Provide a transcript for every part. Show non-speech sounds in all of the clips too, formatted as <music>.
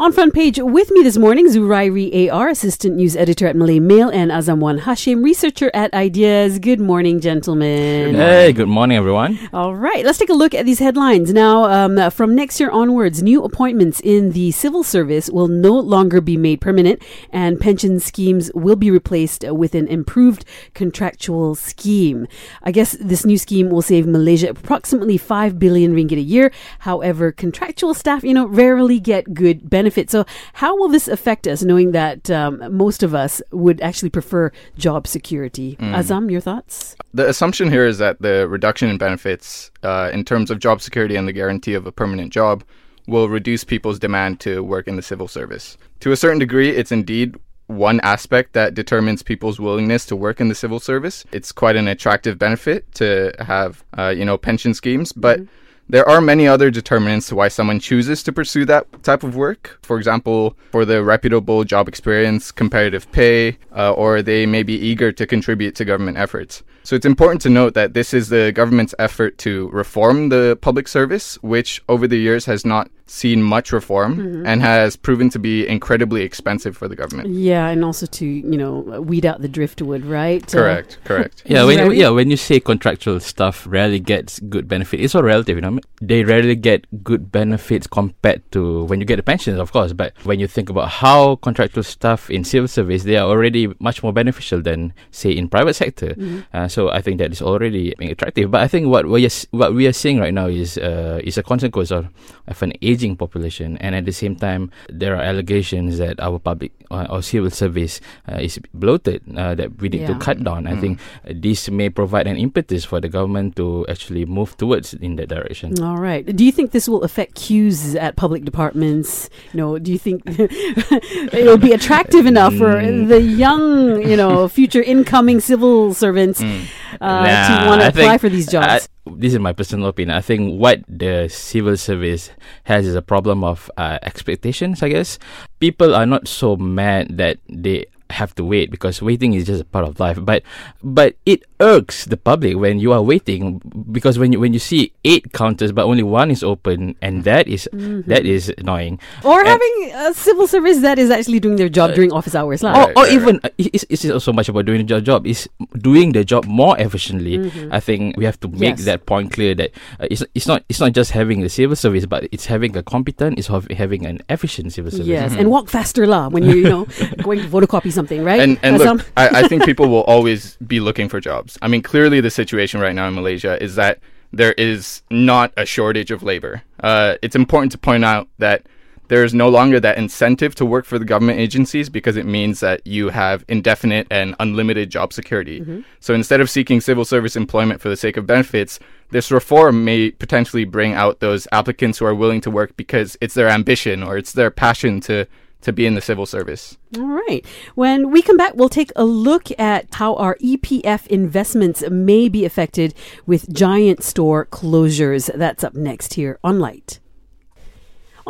On front page with me this morning, Zurairi AR, assistant news editor at Malay Mail, and Azamwan Hashim, researcher at Ideas. Good morning, gentlemen. Hey, good morning, everyone. All right, let's take a look at these headlines. Now, um, from next year onwards, new appointments in the civil service will no longer be made permanent, and pension schemes will be replaced with an improved contractual scheme. I guess this new scheme will save Malaysia approximately 5 billion ringgit a year. However, contractual staff, you know, rarely get good benefits benefit. So, how will this affect us, knowing that um, most of us would actually prefer job security? Mm. Azam, your thoughts? The assumption here is that the reduction in benefits, uh, in terms of job security and the guarantee of a permanent job, will reduce people's demand to work in the civil service. To a certain degree, it's indeed one aspect that determines people's willingness to work in the civil service. It's quite an attractive benefit to have, uh, you know, pension schemes, but. Mm-hmm there are many other determinants to why someone chooses to pursue that type of work. For example, for the reputable job experience, competitive pay, uh, or they may be eager to contribute to government efforts. So it's important to note that this is the government's effort to reform the public service, which over the years has not seen much reform mm-hmm. and has proven to be incredibly expensive for the government. Yeah, and also to you know weed out the driftwood, right? Correct, uh, correct. <laughs> Yeah, when yeah when you say contractual stuff rarely gets good benefit, it's all relative. You know, they rarely get good benefits compared to when you get the pensions, of course. But when you think about how contractual stuff in civil service, they are already much more beneficial than say in private sector. Mm-hmm. Uh, so I think that is already attractive. But I think what we are what we are seeing right now is uh, is a consequence of, of an age aging population, and at the same time, there are allegations that our public uh, our civil service uh, is bloated. Uh, that we need yeah. to cut down. Mm. I think this may provide an impetus for the government to actually move towards in that direction. All right. Do you think this will affect queues at public departments? You know, do you think <laughs> it will be attractive enough for mm. the young, you know, future incoming civil servants mm. uh, nah, to want to apply for these jobs? I, this is my personal opinion. I think what the civil service has is a problem of uh, expectations. I guess people are not so mad that they have to wait because waiting is just a part of life. But but it irks the public when you are waiting because when you when you see eight counters but only one is open and that is, mm-hmm. that is annoying. Or and having a civil service that is actually doing their job uh, during office hours, lah. Or, or even uh, it's, it's not so much about doing the job. It's doing the job more efficiently. Mm-hmm. I think we have to make yes. that point clear that uh, it's it's not it's not just having the civil service, but it's having a competent, it's having an efficient civil service. Yes, mm-hmm. and walk faster, lah. When you you know <laughs> going to photocopy something, right? And, and look, I, I think <laughs> people will always be looking for jobs. I mean, clearly the situation right now in Malaysia is that there is not a shortage of labor. Uh, it's important to point out that there is no longer that incentive to work for the government agencies because it means that you have indefinite and unlimited job security. Mm-hmm. So instead of seeking civil service employment for the sake of benefits, this reform may potentially bring out those applicants who are willing to work because it's their ambition or it's their passion to to be in the civil service. All right. When we come back, we'll take a look at how our EPF investments may be affected with giant store closures. That's up next here on Lite.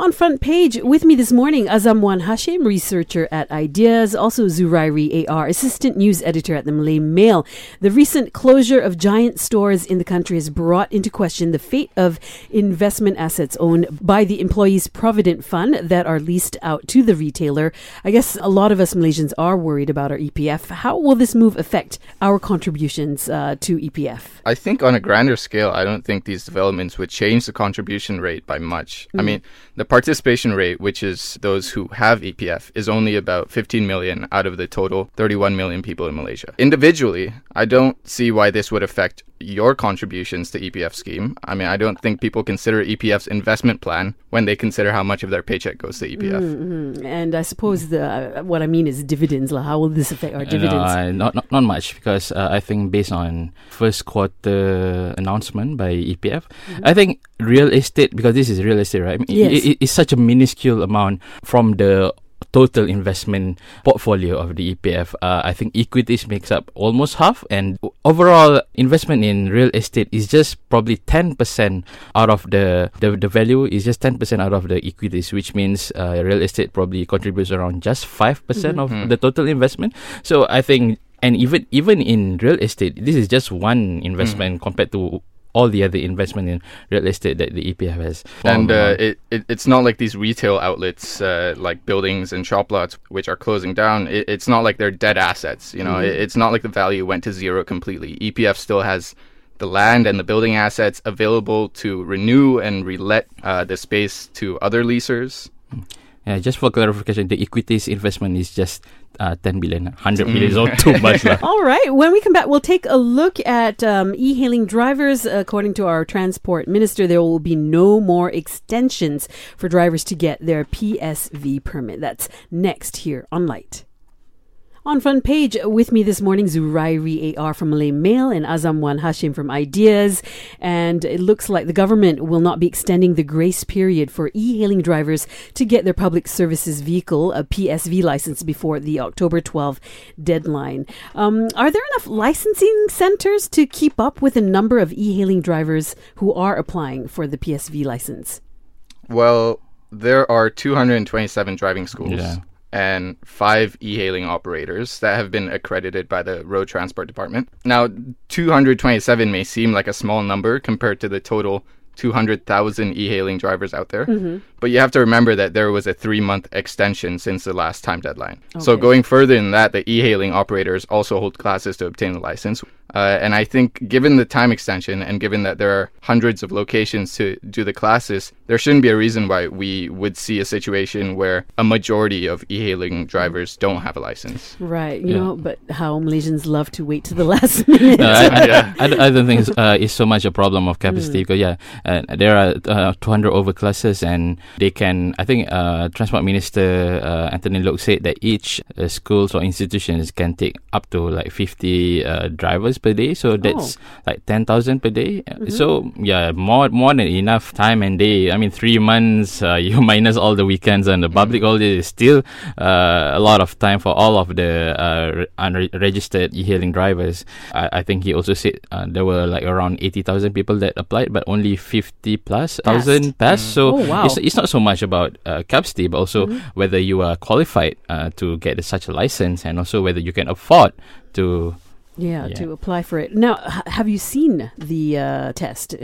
On front page with me this morning, Azamwan Hashim, researcher at Ideas, also Zurairi AR, assistant news editor at the Malay Mail. The recent closure of giant stores in the country has brought into question the fate of investment assets owned by the Employees Provident Fund that are leased out to the retailer. I guess a lot of us Malaysians are worried about our EPF. How will this move affect our contributions uh, to EPF? I think on a grander scale, I don't think these developments would change the contribution rate by much. Mm. I mean, the participation rate, which is those who have EPF, is only about 15 million out of the total 31 million people in Malaysia. Individually, I don't see why this would affect your contributions to EPF scheme. I mean, I don't think people consider EPF's investment plan when they consider how much of their paycheck goes to EPF. Mm-hmm. And I suppose the uh, what I mean is dividends. Like, how will this affect our dividends? Uh, not, not not much because uh, I think based on first quarter announcement by EPF, mm-hmm. I think real estate because this is real estate, right? yes. It, it's such a minuscule amount from the total investment portfolio of the EPF, uh, I think equities makes up almost half, and overall investment in real estate is just probably 10% out of the, the, the value is just 10% out of the equities, which means uh, real estate probably contributes around just 5% mm hmm of mm-hmm. the total investment. So I think and even even in real estate, this is just one investment mm. compared to all the other investment in real estate that the EPF has. And uh, it, it it's not like these retail outlets uh, like buildings and shop lots which are closing down. It, it's not like they're dead assets. You know, it, it's not like the value went to zero completely. EPF still has the land and the building assets available to renew and relet uh, the space to other leasers. Yeah, just for clarification, the equities investment is just uh, 10 billion. 100 billion is all too much. lah. <laughs> All right. When we come back, we'll take a look at um, e hailing drivers. According to our transport minister, there will be no more extensions for drivers to get their PSV permit. That's next here on Lite. On front page with me this morning, Zurairi AR from Malay Mail and Azam Wan Hashim from Ideas. And it looks like the government will not be extending the grace period for e hailing drivers to get their public services vehicle, a PSV license, before the October 12 deadline. Um, are there enough licensing centers to keep up with the number of e hailing drivers who are applying for the PSV license? Well, there are 227 driving schools. Yeah. And five e hailing operators that have been accredited by the Road Transport Department. Now, 227 may seem like a small number compared to the total 200,000 e hailing drivers out there. Mm-hmm. But you have to remember that there was a three month extension since the last time deadline. So, going further than that, the e hailing operators also hold classes to obtain the license. Uh, and I think, given the time extension and given that there are hundreds of locations to do the classes, there shouldn't be a reason why we would see a situation where a majority of e hailing drivers don't have a license. Right. You Yeah. know, but how Malaysians love to wait to the <laughs> last minute. No, I, I, Yeah. I, I don't think it's, uh, it's so much a problem of capacity because yeah, uh, there are uh, 200 over classes and they can. I think uh, Transport Minister uh, Anthony Loke said that each uh, schools or institutions can take up to like 50 uh, drivers per day. So that's like 10,000 per day. Uh, So yeah, more more than enough time and day. I mean, three months. Uh, <laughs> you minus all the weekends and the public holiday is still uh, a lot of time for all of the uh, unregistered e-hailing drivers. I, I think he also said uh, there were like around 80,000 people that applied, but only 50 plus thousand passed. So Oh, wow. it's, it's not so much about uh, capacity, but also whether you are qualified uh, to get such a license and also whether you can afford to. Yeah, Yeah. to apply for it. Now, h- have you seen the uh, test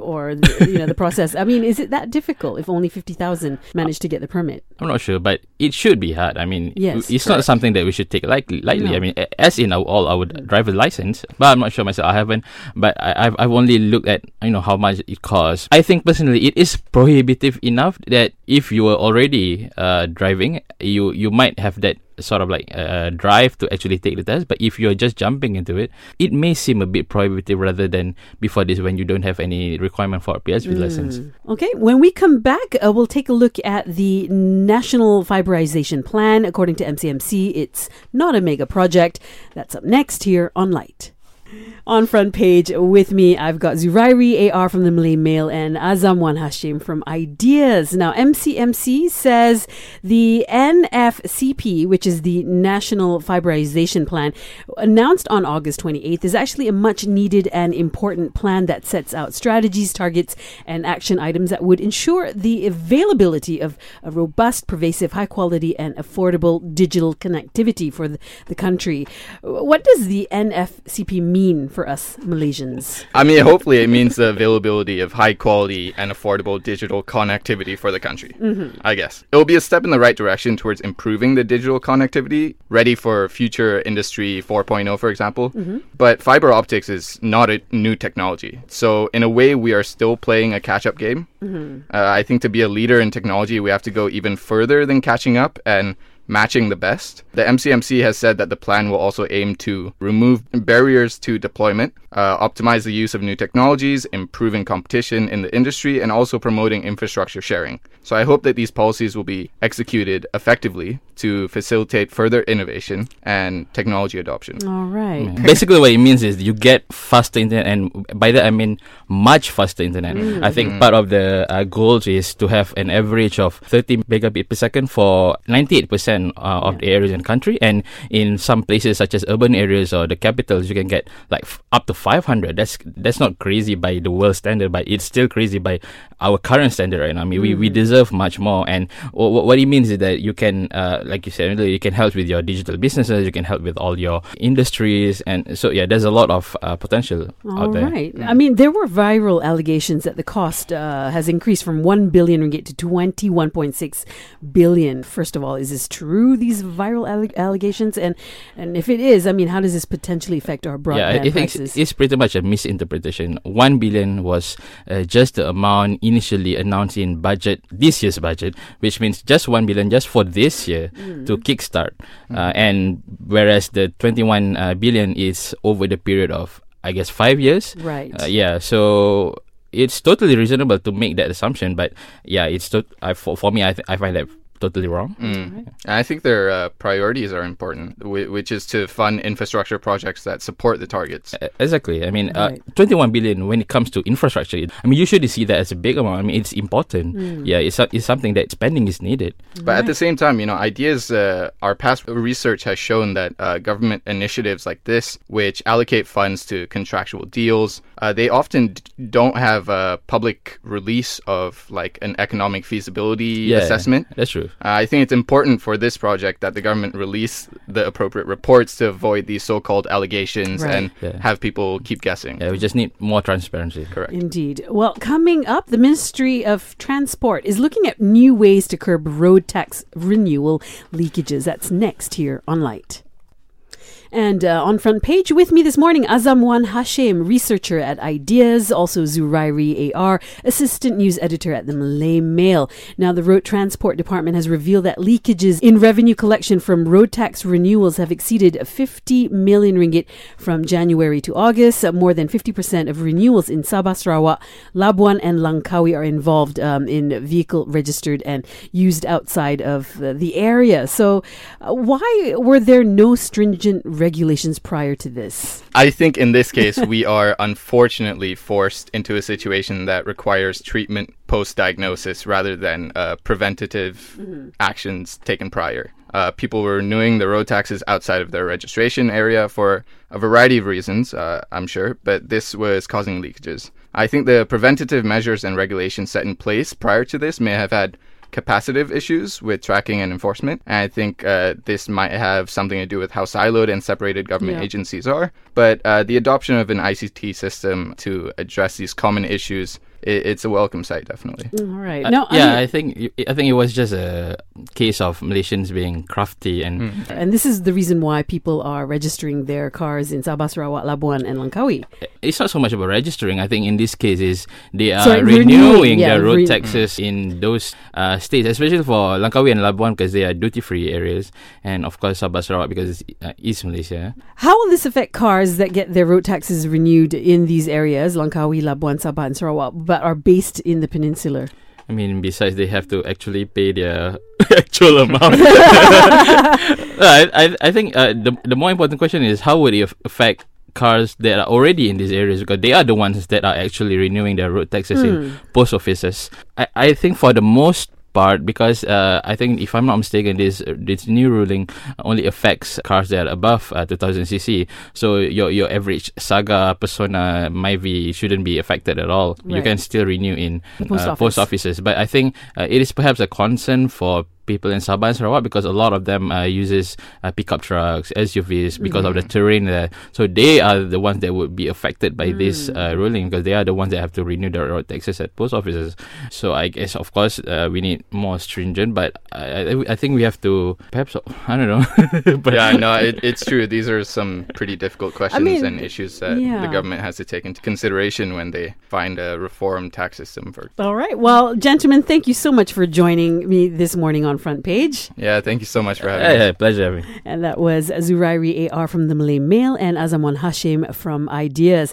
or the, you know the <laughs> process? I mean, is it that difficult if only fifty thousand managed to get the permit? I'm not sure, but it should be hard. I mean, Yes, it's not something that we should take lightly. lightly. No. I mean, as in our, all our driver's license, but I'm not sure myself. I haven't, but I, I've I've only looked at you know how much it costs. I think personally, it is prohibitive enough that if you were already uh, driving, you you might have that sort of like uh, drive to actually take the test. But if you're just jumping into it, it may seem a bit prohibitive rather than before this when you don't have any requirement for a PSV license. Okay, when we come back, uh, we'll take a look at the National Fiberization Plan. According to MCMC, it's not a mega project. That's up next here on Lite. On front page with me, I've got Zurairi AR from the Malay Mail and Azam Wan Hashim from Ideas. Now, MCMC says the NFCP, which is the National Fiberization Plan, announced on August 28th, is actually a much needed and important plan that sets out strategies, targets, and action items that would ensure the availability of a robust, pervasive, high quality, and affordable digital connectivity for the, the country. What does the NFCP mean for us Malaysians? I mean, hopefully, it means the availability of high quality and affordable digital connectivity for the country. Mm-hmm. I guess it will be a step in the right direction towards improving the digital connectivity, ready for future Industry 4.0, for example. Mm-hmm. But fiber optics is not a new technology, so in a way, we are still playing a catch-up game. Mm-hmm. Uh, I think to be a leader in technology, we have to go even further than catching up and matching the best. The MCMC has said that the plan will also aim to remove barriers to deployment, uh, optimize the use of new technologies, improving competition in the industry, and also promoting infrastructure sharing. So I hope that these policies will be executed effectively to facilitate further innovation and technology adoption. All right. Basically, what it means is you get faster internet, and by that I mean much faster internet. I think part of the uh, goals is to have an average of 30 megabit per second for 98% uh, of the areas in the country, and in some places such as urban areas or the capitals, you can get like f- up to 500. That's that's not crazy by the world standard, but it's still crazy by our current standard right now. I mean, we, we deserve much more. And w- what it means is that you can, uh, like you said you can help with your digital businesses, you can help with all your industries. And so, yeah, there's a lot of uh, potential All out there. right. I mean, there were viral allegations that the cost uh, has increased from 1 billion ringgit to 21.6 billion. First of all, is this true, these viral alle- allegations? And and if it is, I mean, how does this potentially affect our broadband yeah, I think prices? it's, it's pretty much a misinterpretation. One billion was uh, just the amount initially announced in budget this year's budget, which means just one billion just for this year Mm. to kickstart, uh, and whereas the twenty-one uh, billion is over the period of I guess five years. right. Uh, yeah, so it's totally reasonable to make that assumption, but yeah, it's to- I, for, for me I, th- I find that totally wrong. Mm. I think their uh, priorities are important, which is to fund infrastructure projects that support the targets. Uh, Exactly. I mean, Right. uh, 21 billion when it comes to infrastructure. I mean, you should see that as a big amount. I mean, it's important. Hmm. Yeah, it's, it's something that spending is needed. But at the same time, you know, ideas, uh, our past research has shown that uh, government initiatives like this, which allocate funds to contractual deals, uh, they often d- don't have a public release of like an economic feasibility Yeah, assessment. That's true. Uh, I think it's important for this project that the government release the appropriate reports to avoid these so-called allegations Right. and Yeah. have people keep guessing. Yeah, we just need more transparency. Correct. Indeed. Well, coming up, the Ministry of Transport is looking at new ways to curb road tax renewal leakages. That's next here on Lite. And uh, on front page with me this morning, Azamwan Hashim, researcher at Ideas, also Zurairi AR, assistant news editor at the Malay Mail. Now, the Road Transport Department has revealed that leakages in revenue collection from road tax renewals have exceeded 50 million ringgit from January to August. Uh, more than 50% of renewals in Sabah, Sarawak, Labuan, and Langkawi are involved um, in vehicle registered and used outside of uh, the area. So, uh, why were there no stringent regulations prior to this? I think in this case, we <laughs> are unfortunately forced into a situation that requires treatment post diagnosis rather than uh, preventative actions taken prior. Uh, people were renewing the road taxes outside of their registration area for a variety of reasons, uh, I'm sure, but this was causing leakages. I think the preventative measures and regulations set in place prior to this may have had capacitive issues with tracking and enforcement. And I think uh, this might have something to do with how siloed and separated government Yeah. agencies are. But uh, the adoption of an ICT system to address these common issues, i it's a welcome sight, definitely. All right. Uh, no, yeah, I I, think I think it was just a case of Malaysians being crafty and mean, and this is the reason why people are registering their cars in Sabah, Sarawak, Labuan, and Langkawi. it's not so much about registering. I think in this case is they are Sorry, renewing, renewing yeah, their road re- taxes in those uh, states, especially for Langkawi and Labuan because they are duty-free areas, and of course Sabah Sarawak because it's uh, East Malaysia. How will this affect cars that get their road taxes renewed in these areas, Langkawi, Labuan, Sabah, and Sarawak, but are based in the peninsular? I mean, besides they have to actually pay their <laughs> actual amount. <laughs> I, I I think uh, the the more important question is how would it affect cars that are already in these areas because they are the ones that are actually renewing their road taxes in post offices. I, I think for the most part because uh, I think if I'm not mistaken this this new ruling only affects cars that are above uh, 2000 cc. So your your average saga persona Myvi shouldn't be affected at all. You can still renew in post uh, office. post offices. But I think uh, it is perhaps a concern for people in Sabah and Sarawak because a lot of them uh, uses uh, pickup trucks, SUVs because of the terrain there. So they are the ones that would be affected by this uh, ruling because they are the ones that have to renew their road taxes at post offices. So I guess of course uh, we need more stringent, but I, I, I think we have to perhaps <laughs> I don't know. <laughs> but yeah, no, it, it's true. These are some pretty difficult questions mean, and issues that yeah. the government has to take into consideration when they find a reform tax system. For All right. Well, gentlemen, thank you so much for joining me this morning on Front Page. yeah, thank you so much for having Yeah, us. yeah, pleasure having. me. And that was Zurairi AR from the Malay Mail and Azamwan Hashim from Ideas.